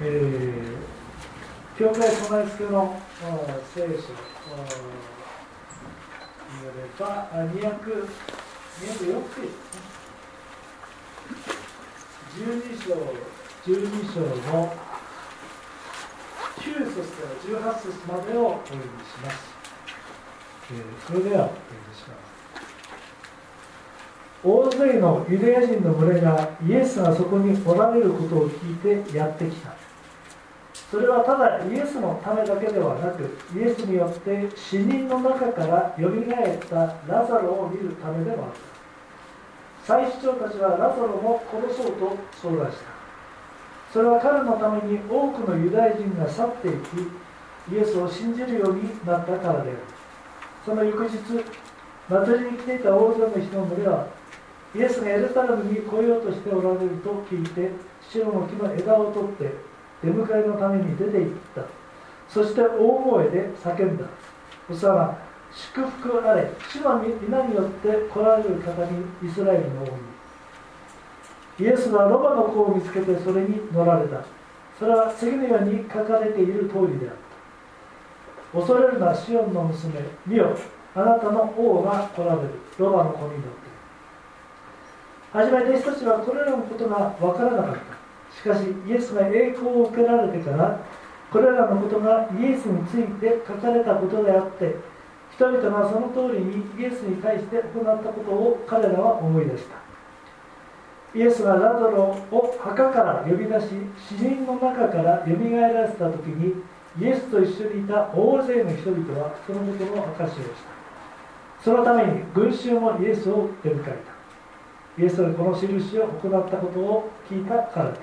えー、教会備え付けの聖書によれば200 204ページですね。12章12章の9節から18節までをお読みします、えー、それではお読みします。大勢のユダヤ人の群れがイエスがそこにおられることを聞いてやってきた。それはただイエスのためだけではなくイエスによって死人の中からよみがえったラザロを見るためでもあった祭司長たちはラザロも殺そうと相談した。それは彼のために多くのユダヤ人が去っていきイエスを信じるようになったからである。その翌日祭りに来ていた大勢の人の群れはイエスがエルサレムに来ようとしておられると聞いて白の木の枝を取って出迎えのために出て行った。そして大声で叫んだ。おさら祝福あれ。主の皆によって来られる方にイスラエルの王にイエスはロバの子を見つけてそれに乗られた。それは次のように書かれている通りであった。恐れるなシオンの娘。見よあなたの王が来られる。ロバの子に乗って。初め弟子たちはこれらのことが分からなかった。しかしイエスが栄光を受けられてからこれらのことがイエスについて書かれたことであって人々がその通りにイエスに対して行ったことを彼らは思い出した。イエスがラドロを墓から呼び出し死人の中からよみがえらせた時にイエスと一緒にいた大勢の人々はそのことの証しをした。そのために群衆もイエスを出迎えた。イエスがこの印を行ったことを聞いたから。である。はい、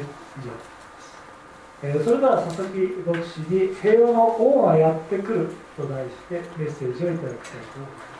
以上。えー、それでは佐々木牧師に「平和の王がやってくる」と題してメッセージをいただきたいと思います。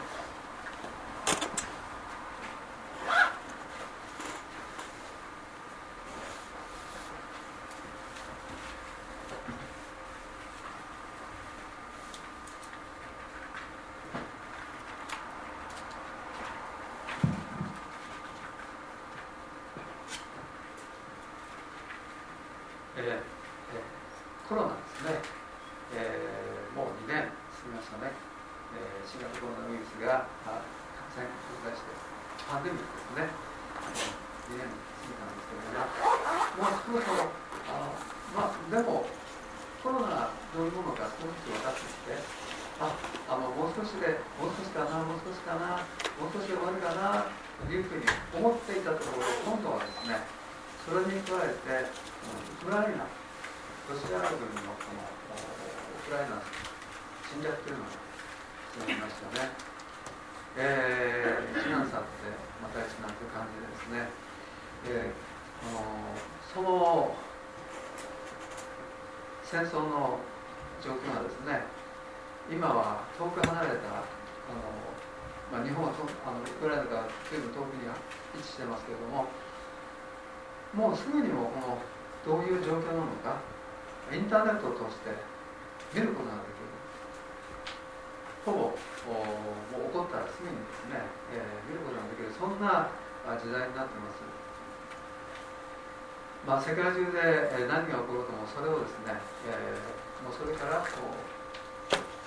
まあ、世界中で何が起こるかもそれをですね、えー、もうそれからこう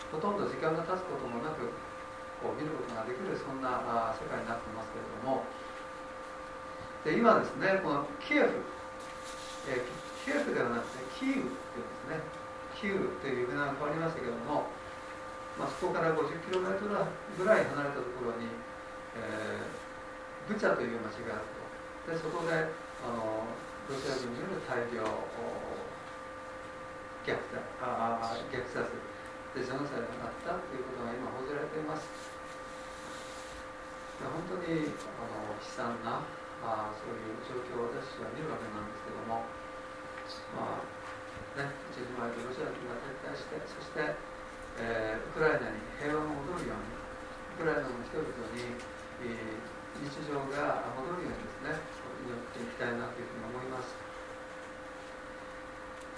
ほとんど時間が経つこともなくこう見ることができるそんなあ世界になってますけれども。で今ですねこのキエフ、えー、キエフではなくてキーウっていうんですね。キーウという名が変わりましたけれども、まあ、そこから 50km ぐらい離れたところに、えー、ブチャという町があると。でそこであのロシア軍による大量虐殺あ虐殺でジョノサイドがあったということが今報じられています。本当にあの悲惨なあそういう状況を私は見るわけなんですけどもまあね一時前とロシア軍が撤退してそして、えー、ウクライナに平和が戻るようにウクライナの人々に、えー、日常が戻るようにですね祈っていきたいなというふうに思います。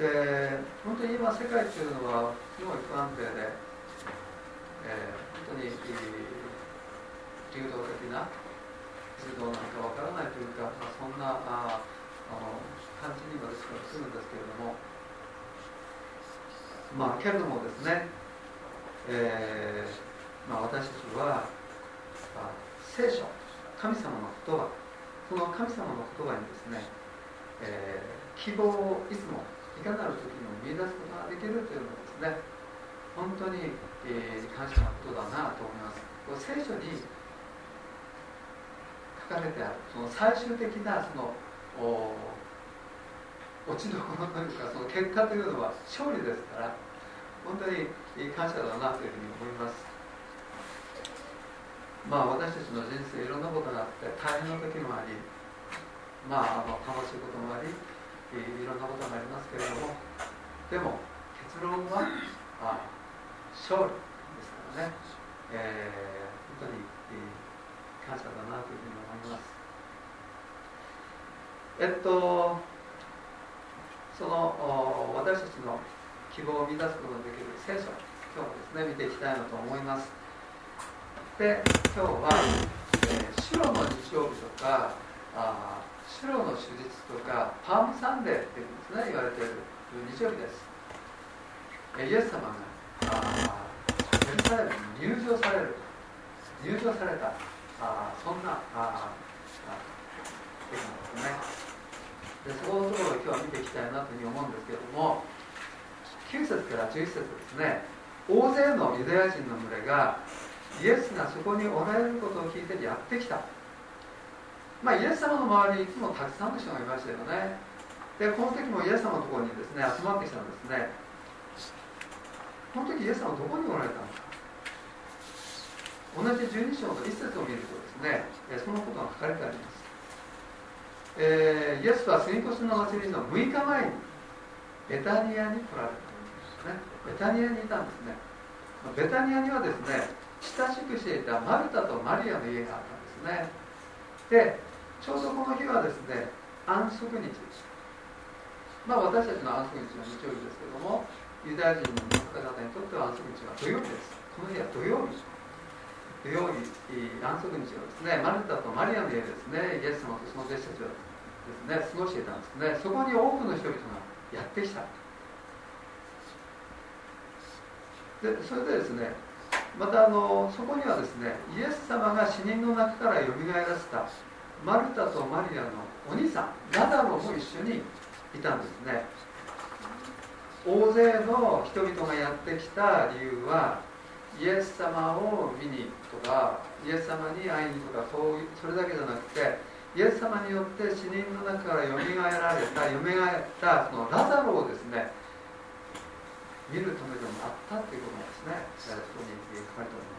で本当に今世界というのはすごい不安定で、えー、本当に、えー、流動的ないつどうなるかわからないというか、まあ、そんなああの感じにはですねするんですけれどもまあけれどもですね、えーまあ、私たちはあ聖書神様の言葉その神様の言葉にですね、えー、希望をいつもいかなる時にも見出すことができるというのはですね本当に、えー、感謝なことだなと思います。聖書に書かれてあるその最終的なその落ちどころというかその結果というのは勝利ですから本当に感謝だなというふうに思います。まあ私たちの人生いろんなことがあって大変な時もありまああの楽しいこともありいろんなことがありますけれどもでも結論はあ勝利ですからね、えー、本当に感謝だなというふうに思います。えっとその私たちの希望を満たすことができる聖書今日はですね見ていきたいなと思います。で今日は、えー、白の日曜日とかあ白の手術とかパームサンデーっていうんですね言われている日曜日です、えイエス様があエルサレムに入場される入場されたあそんなああテーマですね。でそこのところを今日は見ていきたいなというふうに思うんですけれども9節から11節ですね。大勢のユダヤ人の群れがイエスがそこにおられることを聞いてやってきた。まあイエス様の周りにいつもたくさんの人がいましたよね。でこの時もイエス様のところにですね集まってきたんですね。この時イエス様はどこにおられたんですか？同じ12章の一節を見るとですねそのことが書かれてあります、えー、イエスは杉越の祭りの6日前にベタニアに来られたんですね。ベタニアにいたんですね。ベタニアにはですね親しくしていたマルタとマリアの家があったんですね。でちょうどこの日はですね安息日。ですまあ私たちの安息日は日曜日ですけどもユダヤ人の方々にとっては安息日は土曜日です。この日は土曜日。土曜日安息日はですねマルタとマリアの家ですねイエス様とその弟子たちはですね過ごしていたんですね。そこに多くの人々がやってきた。でそれでですねまたあのそこにはですねイエス様が死人の中からよみがえらせたマルタとマリアのお兄さんラダロも一緒にいたんですね。大勢の人々がやってきた理由はイエス様を見にとかイエス様に会いにとかそうそれだけじゃなくてイエス様によって死人の中からよみがえられたよみがえったそのラザロをですね見るためでもあったということなんですね。書かれておりま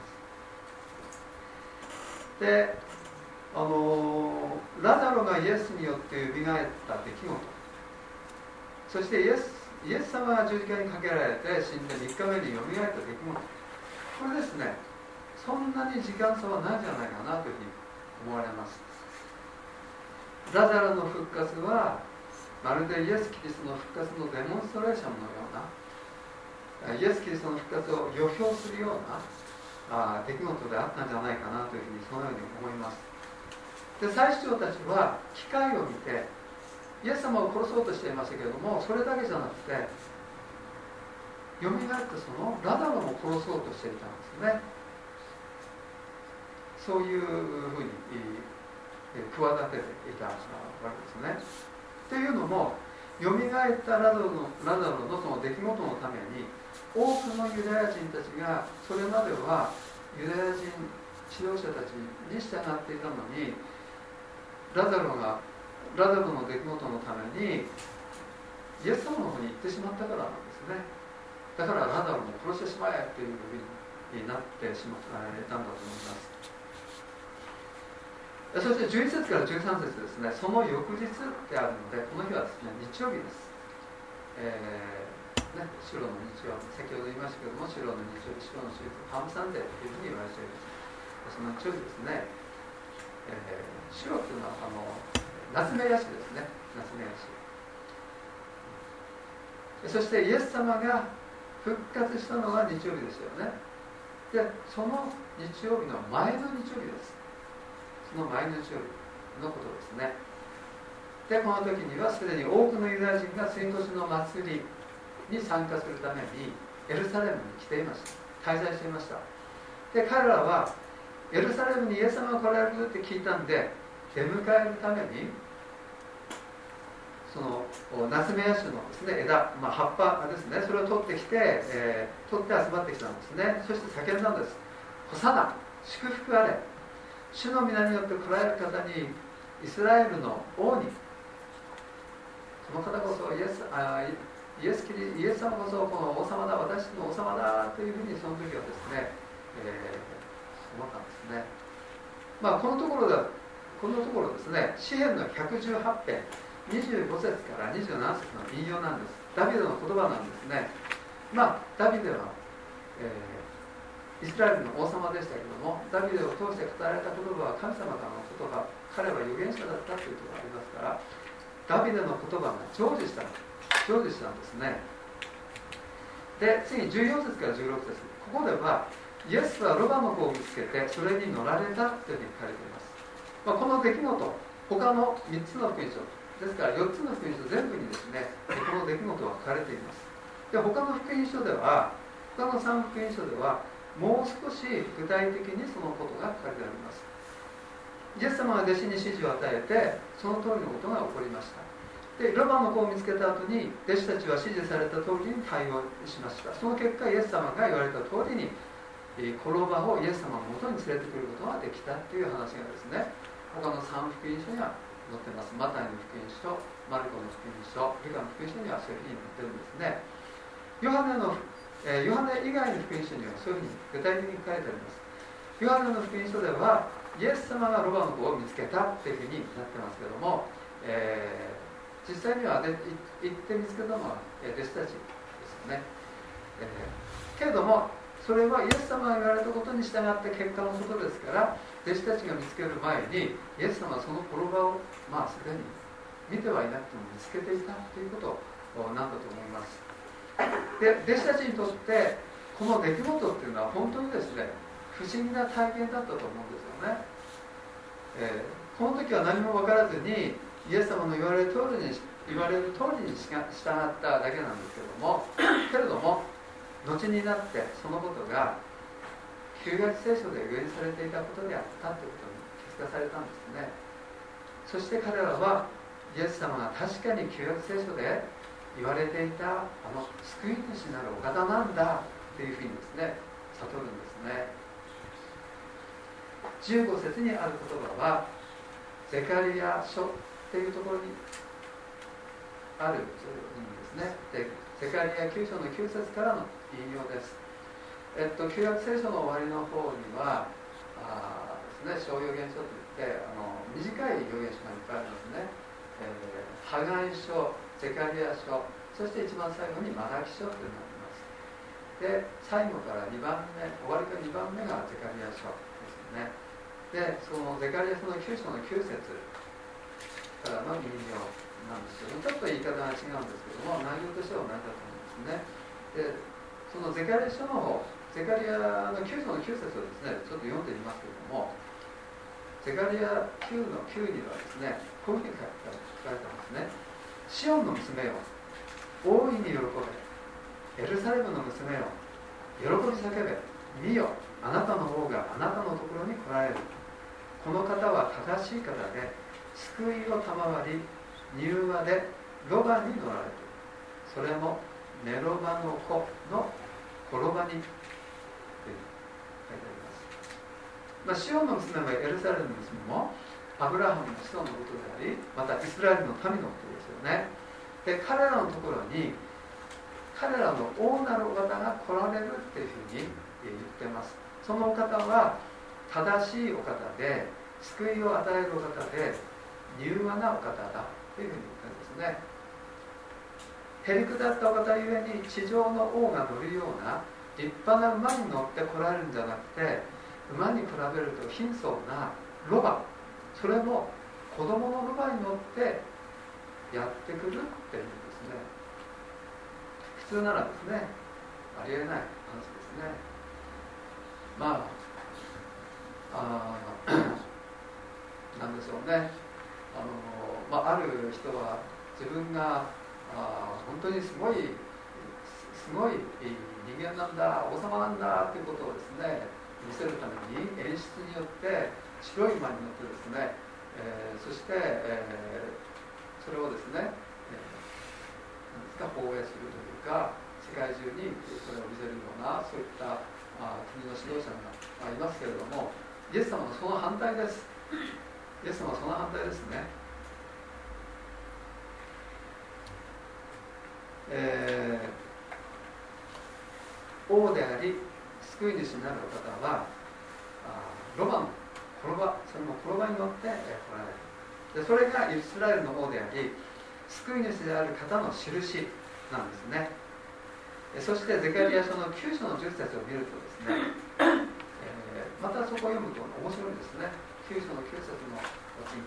す。であのラザロがイエスによってよみがえった出来事。そしてイエスイエス様が十字架にかけられて死んで3日目によみがえった出来事。これですねそんなに時間差はないんじゃないかなというふうに思われます。ラザロの復活はまるでイエス・キリストの復活のデモンストレーションのようなイエス・キリストの復活を予表するようなあ出来事であったんじゃないかなというふうにそのように思います。で最主張たちは機会を見てイエス様を殺そうとしていましたけれどもそれだけじゃなくてよみがえってそのラダロも殺そうとしていたんですね。そういうふうに企てていたわけですね。というのもよみがえったラダロのラダロのその出来事のために多くのユダヤ人たちがそれまではユダヤ人指導者たちに従っていたのにラザロがラザロの出来事のためにイエス様の方に行ってしまったからなんですね。だからラザロも殺してしまえっていうふうになってしまったんだと思います。そして11節から13節ですね。その翌日であるのでこの日はですね日曜日です、えーね、白の日曜先ほど言いましたけども白の日曜白の手術パームサンデーというふうに言われています。その日曜日ですね、えー、白っていうのはあの夏目ヤシですね。夏目ヤシそしてイエス様が復活したのは日曜日ですよね。でその日曜日の前の日曜日です。その前の日曜日のことですね。でこの時にはすでに多くのユダヤ人が新年の祭りに参加するためにエルサレムに来ていました。滞在していました。で彼らはエルサレムにイエス様が来られるって聞いたんで出迎えるためにそのナスメヤ種のです、ね、枝、まあ、葉っぱですねそれを取ってきて、えー、取って集まってきたんですね。そして叫んだんです「ホサナ祝福あれ。主の皆によって来られる方にイスラエルの王にこの方こそイエスあイエスキリイエス様こそこの王様だ私の王様だというふうにその時はですね、えー、思ったんですね。まあこのところでこのところですね詩篇の118編25節から27節の引用なんです。ダビデの言葉なんですね。まあダビデは、えー、イスラエルの王様でしたけどもダビデを通して語られた言葉は神様からの言葉彼は預言者だったということがありますからダビデの言葉が成就した成就したんですね。で次に14節から16節。ここではイエスはロバの子を見つけてそれに乗られたというふうに書いています、まあ、この出来事他の3つの福音書。ですから4つの福音書全部にですねこの出来事は書かれています。で他の福音書では他の3福音書ではもう少し具体的にそのことが書かれてあります。イエス様が弟子に指示を与えてその通りのことが起こりました。でロバの子を見つけた後に弟子たちは指示された通りに対応しました。その結果イエス様が言われた通りにコロバをイエス様のもとに連れてくることができたという話がですね他の3福音書には載ってます。マタイの福音書マルコの福音書ルカの福音書にはそういうふうに載ってるんですね。ヨハネの、えー、ヨハネ以外の福音書にはそういうふうに具体的に書いてあります。ヨハネの福音書ではイエス様がロバの子を見つけたっていうふうになってますけども、えー、実際にはで行って見つけたのは、弟子たちですよね、えー、けれどもそれはイエス様が言われたことに従って結果のことですから弟子たちが見つける前にイエス様はその転ばをまあすでに見てはいなくても見つけていたということなんだと思います。で弟子たちにとってこの出来事っていうのは本当にですね不思議な体験だったと思うんですよね、えー、この時は何も分からずにイエス様の言われる通りに言われる通りに従っただけなんですけども けれども後になってそのことが旧約聖書で予言されていたことであったということに気づかされたんですね。そして彼らはイエス様が確かに旧約聖書で言われていたあの救い主なるお方なんだというふうにですね悟るんですね15節にある言葉はゼカリア書っていうところにあるんですね。でゼカリア9章の9節からの引用です。えっと旧約聖書の終わりの方にはあですね小予言書といってあの短い予言書がいっぱいありますね、えー、ハガイ書ゼカリア書そして一番最後にマラキ書というのがあります。で最後から2番目終わりから2番目がゼカリア書ですよね。でそのゼカリア書の9章の9節からの引用なんですけどちょっと言い方が違うんですけども内容としては同じだと思うんですね。でそのゼカリア書の方ゼカリアの9章の9節をですねちょっと読んでみますけれどもゼカリア9の9にはですねこういうふうに書かれてますね。シオンの娘よ大いに喜べ。エルサレムの娘よ喜び叫べ。見よあなたの方があなたのところに来られる。この方は正しい方で救いを賜り柔和でロバに乗られる。それもネロバの子の転ばにと書いてあります、まあ、シオンの娘もエルサレムの娘もアブラハムの子孫のことでありまたイスラエルの民のことですよね。で彼らのところに彼らの王なるお方が来られるっていうふうに言ってます。そのお方は正しいお方で救いを与えるお方で柔和なお方だというふうに言ってるんですね。へりくだったお方ゆえに地上の王が乗るような立派な馬に乗って来られるんじゃなくて馬に比べると貧相なロバ。それも子供のロバに乗ってやってくるっていうんですね。普通ならですねありえない話ですね。まああなんでしょうね。あの、まあ、ある人は自分があ本当にすごいすごい人間なんだ王様なんだということをですね見せるために演出によって白い馬に乗ってですね、えー、そして、えー、それをですね、えー、放映するというか世界中にそれを見せるようなそういったあ国の指導者がいますけれどもイエス様はその反対です。イエス様はその反対ですね。えー、王であり救い主になるお方はロマン転ばそれも転ばに乗って来られる。でそれがイスラエルの王であり救い主である方の印なんですね。そしてゼカリア書の9章の10節を見るとですね、またそこを読むと面白いですね。9章の9節の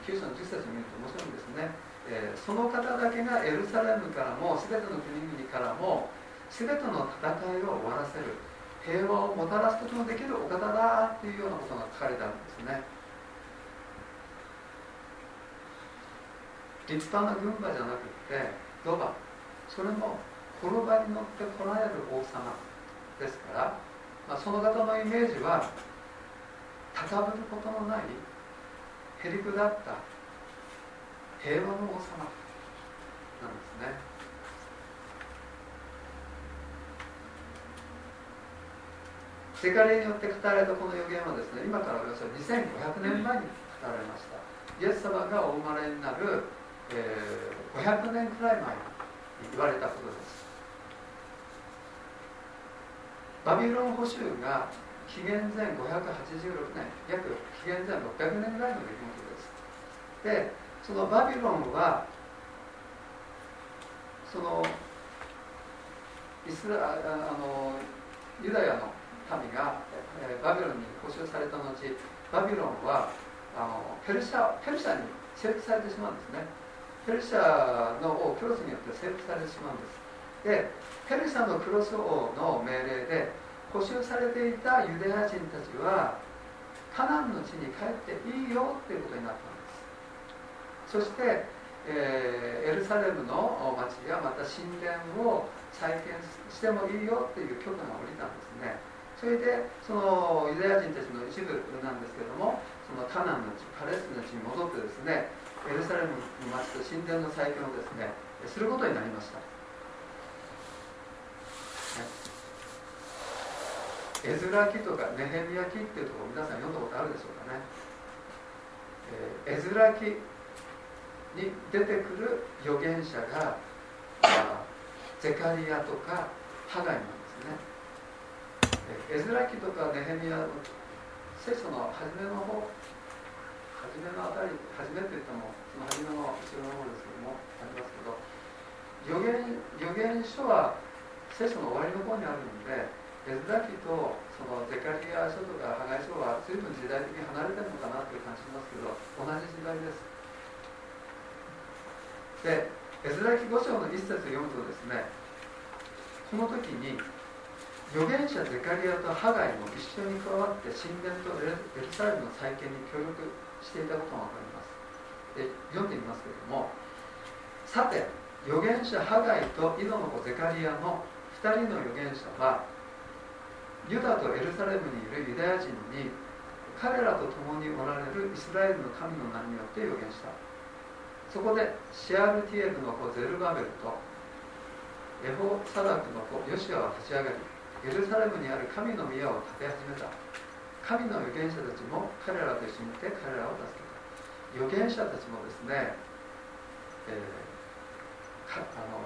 9章の10節を見ると面白いんですね、えー、その方だけがエルサレムからも全ての国々からも全ての戦いを終わらせる平和をもたらすことのできるお方だっていうようなことが書かれてあるんですね。立派な軍馬じゃなくてロバそれも転ばに乗って来られる王様ですから、まあ、その方のイメージは高ぶることのないへりくだった平和の王様なんですね。セカレによって語られたこの予言はですね今からおよそ2500年前に語られました。イエス様がお生まれになる、えー、500年くらい前に言われたことです。バビロン捕囚が紀元前586年約紀元前600年ぐらいの出来事です。でそのバビロンはそのイスラあのユダヤの民が、バビロンに捕囚された後バビロンはあのペルシャペルシャに征服されてしまうんですね。ペルシャの王クロスによって征服されてしまうんです。でペルシャのクロス王の命令で捕囚されていたユダヤ人たちはカナンの地に帰っていいよっていうことになったんです。そして、えー、エルサレムの町やまた神殿を再建してもいいよっていう許可が下りたんですね。それでそのユダヤ人たちの一部なんですけどもそのカナンの地パレスチナの地に戻ってですねエルサレムの町と神殿の再建をですねすることになりました。エズラ記とかネヘミヤ記っていうところ皆さん読んだことあるでしょうかね、えー、エズラ記に出てくる預言者がゼカリアとかハガイなんですね。エズラ記とかネヘミヤの聖書の初めの方初めのあたり初めって言ってもその初めの後ろの方ですけどもありますけど預言預言書は聖書の終わりの方にあるのでエズラ記とそのゼカリア書とかハガイ書は随分時代的に離れてるのかなという感じしますけど同じ時代です。でエズラ記5章の一節を読むとですねこの時に預言者ゼカリアとハガイも一緒に加わって神殿とエルサレムの再建に協力していたことが分かります。で読んでみますけれどもさて預言者ハガイと井戸の子ゼカリアの2人の預言者はユダとエルサレムにいるユダヤ人に彼らと共におられるイスラエルの神の名によって予言した。そこでシアルティエルの子ゼルバベルとエホサダクの子ヨシアは立ち上がりエルサレムにある神の宮を建て始めた。神の預言者たちも彼らと一緒にいて彼らを助けた。預言者たちもですね、えー、あの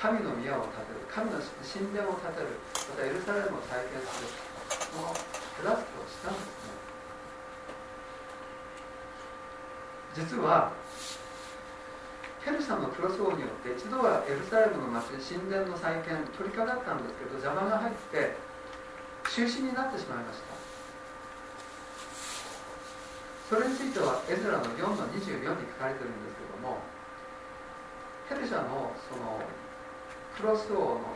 神の宮を建てる神の神殿を建てるまたエルサレムを再建するその手助けをしたんですね。実はペルシャのクロス王によって一度はエルサレムの町で神殿の再建取り掛かったんですけど邪魔が入って中止になってしまいました。それについてはエズラの4の24に書かれてるんですけどもペルシャのそのクロス王の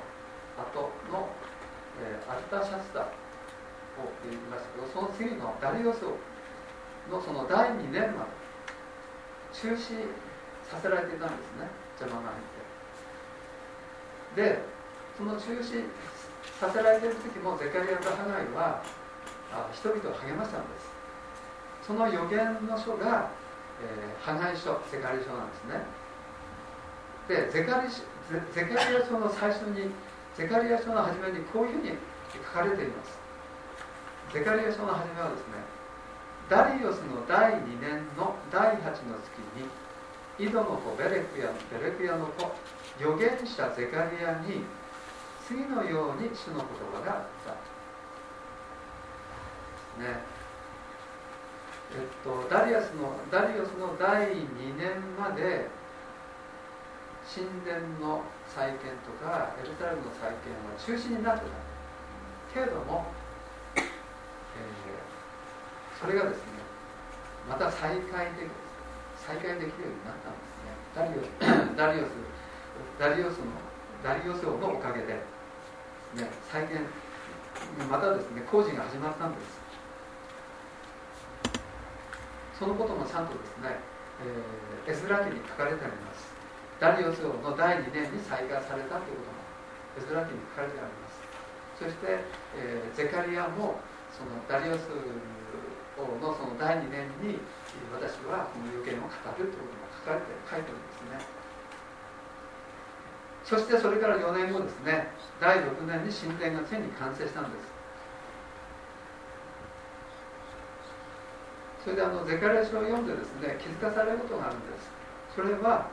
後の、えー、アルタシャスタ言いましたけどその次のダリオス王のその第2年まで中止させられていたんですね邪魔が入って。でその中止させられている時もゼカリアとハガイはあ人々を励ましたんです。その予言の書が、えー、ハガイ書ゼカリ書なんですね。でゼカリゼカリア書の最初にゼカリア書の初めにこういうふうに書かれています。ゼカリア書の初めはですねダリオスの第2年の第8の月に井戸の子ベレクヤベレクヤの子預言者ゼカリアに次のように主の言葉があった。ね。えっとダリアスのダリオスの第2年まで神殿の再建とかエルサレムの再建は中止になってた。けれどもそれがですねまた再開で再開できるようになったんですね。ダリオス ダリオスのダリオス王のおかげで、ね、再建またですね工事が始まったんです。そのこともちゃんとですね、えー、エスラ記に書かれてあります。ダリオス王の第2年に再開されたということもエスラ記に書かれてあります。そして、えー、ゼカリアもそのダリオスのその第2年に私はこの予言を語るということが書かれて書いてるんですね。そしてそれから4年後ですね。第6年に神殿がついに完成したんです。それであのゼカリア書を読んでですね気づかされることがあるんです。それは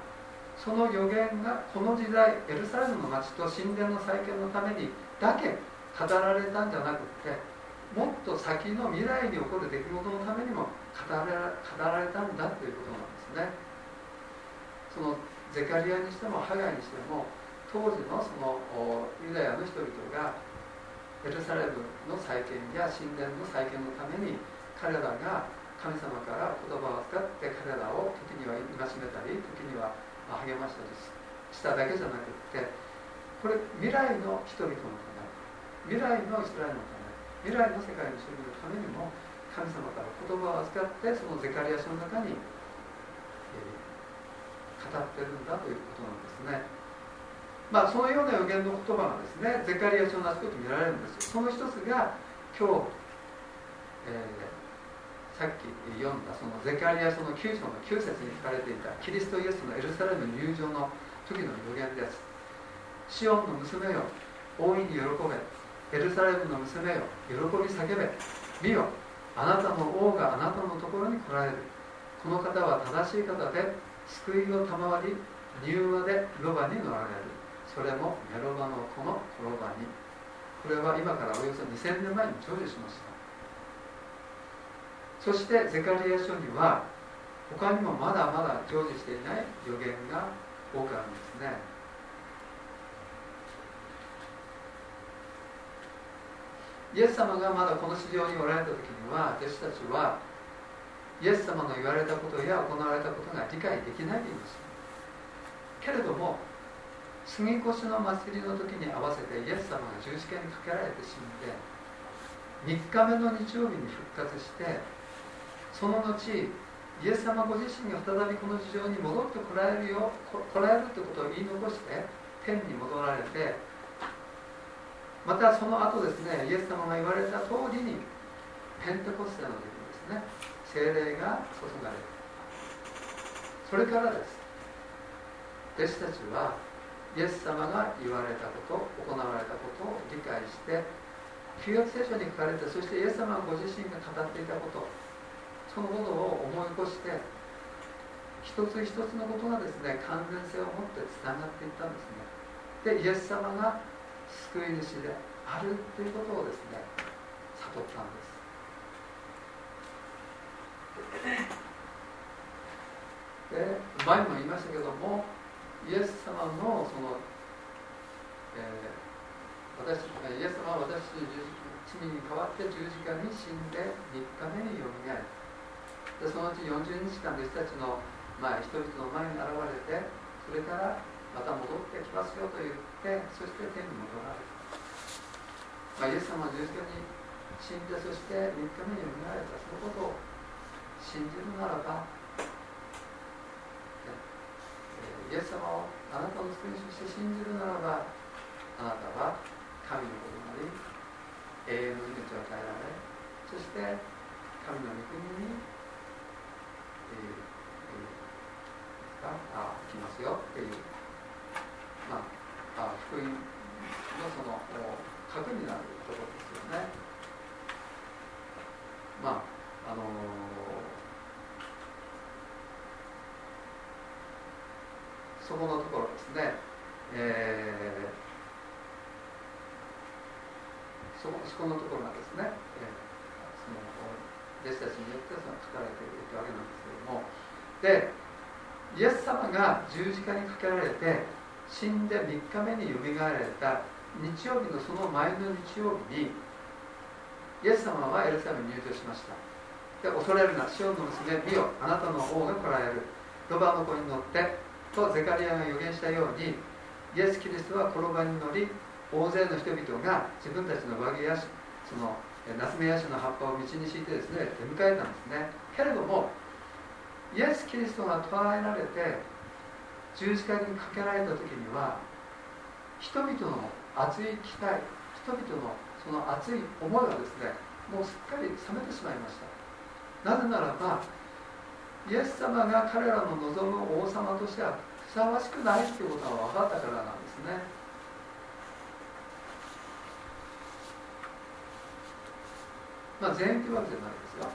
その予言がこの時代エルサレムの町と神殿の再建のためにだけ語られたんじゃなくってもっと先の未来に起こる出来事のためにも語ら語られたんだということなんですね。そのゼカリアにしてもハガイにしても当時のそのユダヤの人々がエルサレムの再建や神殿の再建のために彼らが神様から言葉を使って彼らを時には戒めたり時には励ましたりしただけじゃなくってこれ未来の人々のため未来のイスラエルのため未来の世界の人々のためにも神様から言葉を預かってそのゼカリア書の中に、えー、語ってるんだということなんですね。まあそのような予言の言葉がですねゼカリア書のあちこち見られるんですよ。その一つが今日、えー、さっき読んだそのゼカリア書の9章の9節に書かれていたキリストイエスのエルサレム入場の時の予言です。シオンの娘よ大いに喜べ。エルサレムの娘よ喜び叫べ。見よあなたの王があなたのところに来られる。この方は正しい方で救いを賜り柔和でロバに乗られる。それもメロバの子のロバに。これは今からおよそ2000年前に成就しました。そしてゼカリア書には他にもまだまだ成就していない予言が多くあるんですね。イエス様がまだこの市場におられた時には私たちはイエス様の言われたことや行われたことが理解できないでいます。けれども杉越の祭りの時に合わせてイエス様が十字架にかけられて死んで3日目の日曜日に復活してその後イエス様ご自身が再びこの地上に戻ってこられるよ来られるということを言い残して天に戻られてまたその後ですねイエス様が言われた通りにペンテコステの時にですね精霊が注がれる。それからです。弟子たちはイエス様が言われたこと行われたことを理解して旧約聖書に書かれてそしてイエス様ご自身が語っていたことそのことを思い起こして一つ一つのことがですね関連性を持ってつながっていったんですね。でイエス様が救い主であるということをですね悟ったんです。で前も言いましたけどもイエス様のその、えー、私イエス様は私の罪に代わって十字架に死んで3日目によみがえるでそのうち40日間弟子たちの前人々の前に現れてそれからまた戻ってきますよと言ってそして天に戻られる、まあ、イエス様は十字架に死んでそして3日目によみがえった。そのことを信じるならば、ねイエス様をあなたの救い主として信じるならばあなたは神の子となり永遠の命を与えられそして神の御国に、えーえー、あ来ますよっていう、まあ、あ福音のその核になるところですよね。まああのーそこのところですね、えー、そこそこのところがですね、えー、その弟子たちによってその書かれているわけなんですどもでイエス様が十字架にかけられて死んで3日目によみがえられた日曜日のその前の日曜日にイエス様はエルサレムに入場しました。で恐れるなシオンの娘見よあなたの王が来られる。ロバの子に乗ってとゼカリアが予言したようにイエス・キリストはこの場に乗り大勢の人々が自分たちの上着やそのナスメヤシの葉っぱを道に敷いてですね出迎えたんですね。けれどもイエス・キリストが捕らえられて十字架にかけられた時には人々の熱い期待人々のその熱い思いがですねもうすっかり冷めてしまいました。なぜならばイエス様が彼らの望む王様としてはふさわしくないということが分かったからなんですね。まあ全員というわけじゃないですよ、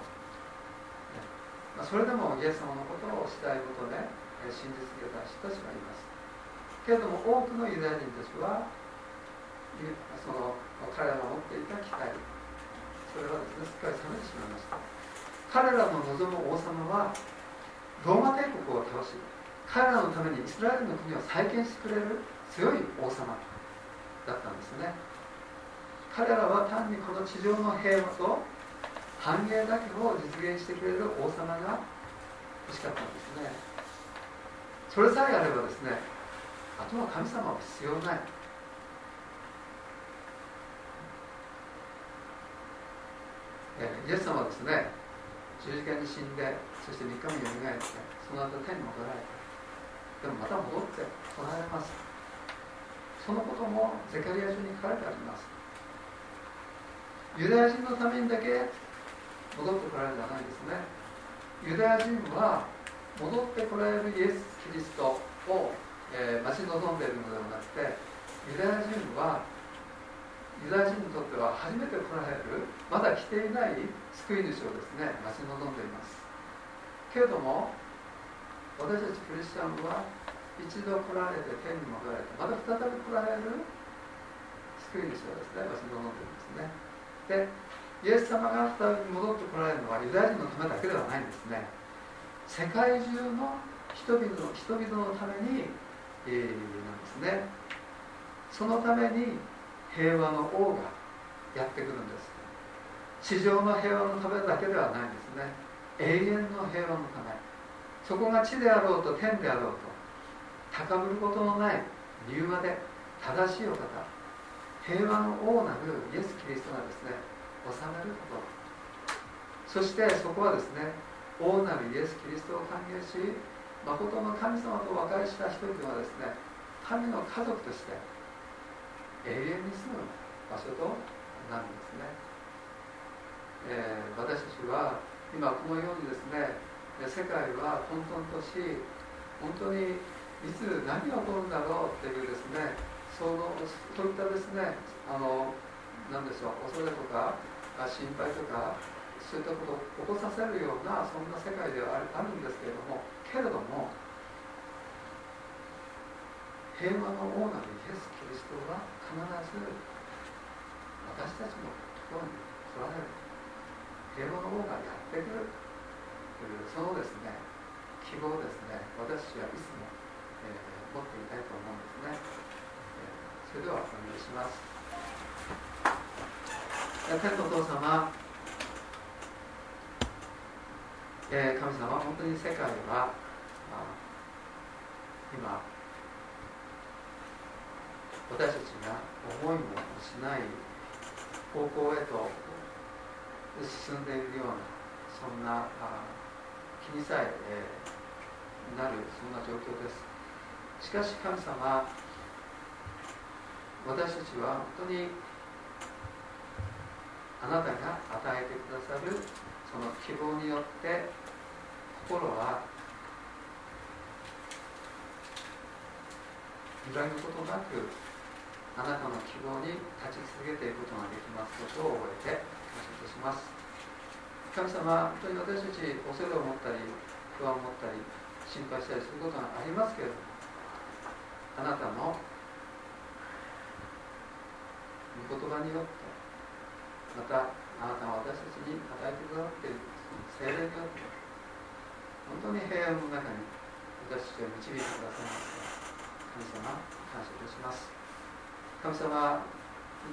ま、それでもイエス様のことをしたいことで信じ続けた人たちがいます。けれども多くのユダヤ人たちはその彼らが持っていた期待。それはですねすっかり冷めてしまいました。彼らの望む王様はローマ帝国を倒し彼らのためにイスラエルの国を再建してくれる強い王様だったんですね。彼らは単にこの地上の平和と繁栄だけを実現してくれる王様が欲しかったんですね。それさえあればですねあとは神様は必要ない。イエス様はですね十字架に死んでそして3日目によみがえってその後天に戻られたでもまた戻って来られます。そのこともゼカリア書に書かれてあります。ユダヤ人のためにだけ戻ってこられるじゃないですね。ユダヤ人は戻ってこられるイエス・キリストを、えー、待ち望んでいるのではなくてユダヤ人はユダヤ人にとっては初めて来られるまだ来ていない救い主をですね待ち望んでいます。けれども私たちクリスチャンは一度来られて天に戻られてまた再び来られる救い主をですね待ち望んでいるんですね。でイエス様が再び戻ってこられるのはユダヤ人のためだけではないんですね。世界中の人々の人々のために、えー、なんですね。そのために平和の王がやってくるんです。地上の平和のためだけではないんですね。永遠の平和のため。そこが地であろうと天であろうと高ぶることのない理由まで正しいお方。平和の王なるイエス・キリストがですね。治めること。そしてそこはですね王なるイエス・キリストを歓迎し誠の神様と和解した人々はですね神の家族として永遠に住む場所となるんですね、えー、私たちは今このようにですね世界は混沌とし本当にいつ何が起こるんだろうっていうですねそのそういったですねあの何でしょう恐れとか心配とかそういったことを起こさせるようなそんな世界ではあるんですけれどもけれども平和の王なるイエス・キリストは必ず私たちのところに来られる。平和の王がやってくる。というそのですね。希望をですね。私はいつも、えー、持っていたいと思うんですね、えー、それではお願いします。天のお父様、えー、神様本当に世界は、今私たちが思いもしない方向へと進んでいるようなそんな気にさええー、なるそんな状況です。しかし神様私たちは本当にあなたが与えてくださるその希望によって心は揺らぐことなくあなたの希望に立ち続けていくことができますことを覚えて感謝いたします。神様本当に私たち恐れを持ったり不安を持ったり心配したりすることがありますけれどもあなたの御言葉によってまたあなたが私たちに与えてくださっている精霊によって本当に平安の中に私たちを導いてくださいます。神様感謝いたします神様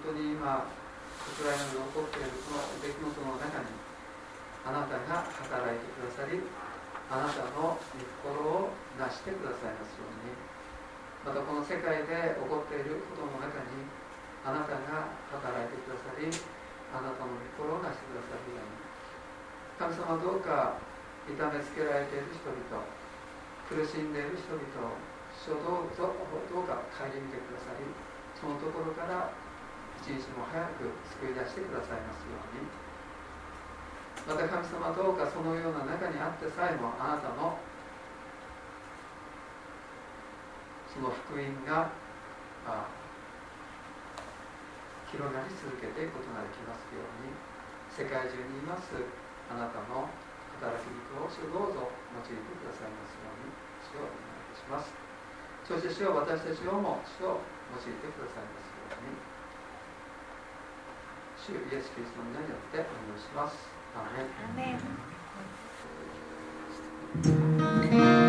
本当に今ウクライナで起こっているこの出来事の中にあなたが働いてくださりあなたの御心を成してくださいますようにまたこの世界で起こっていることの中にあなたが働いてくださりあなたの心を成してくださるように。神様どうか痛めつけられている人々苦しんでいる人々を主をどうぞどうか顧みてくださりそのところから一日も早く救い出してくださいますように。また神様どうかそのような中にあってさえもあなたのその福音が広がり続けていくことができますように世界中にいますあなたの働き人を主どうぞ用いてくださいますように主をお願いいたします。そして主を私たちをも主を用いてくださいますように主イエス・キリストの皆によってお願いします。アーメン。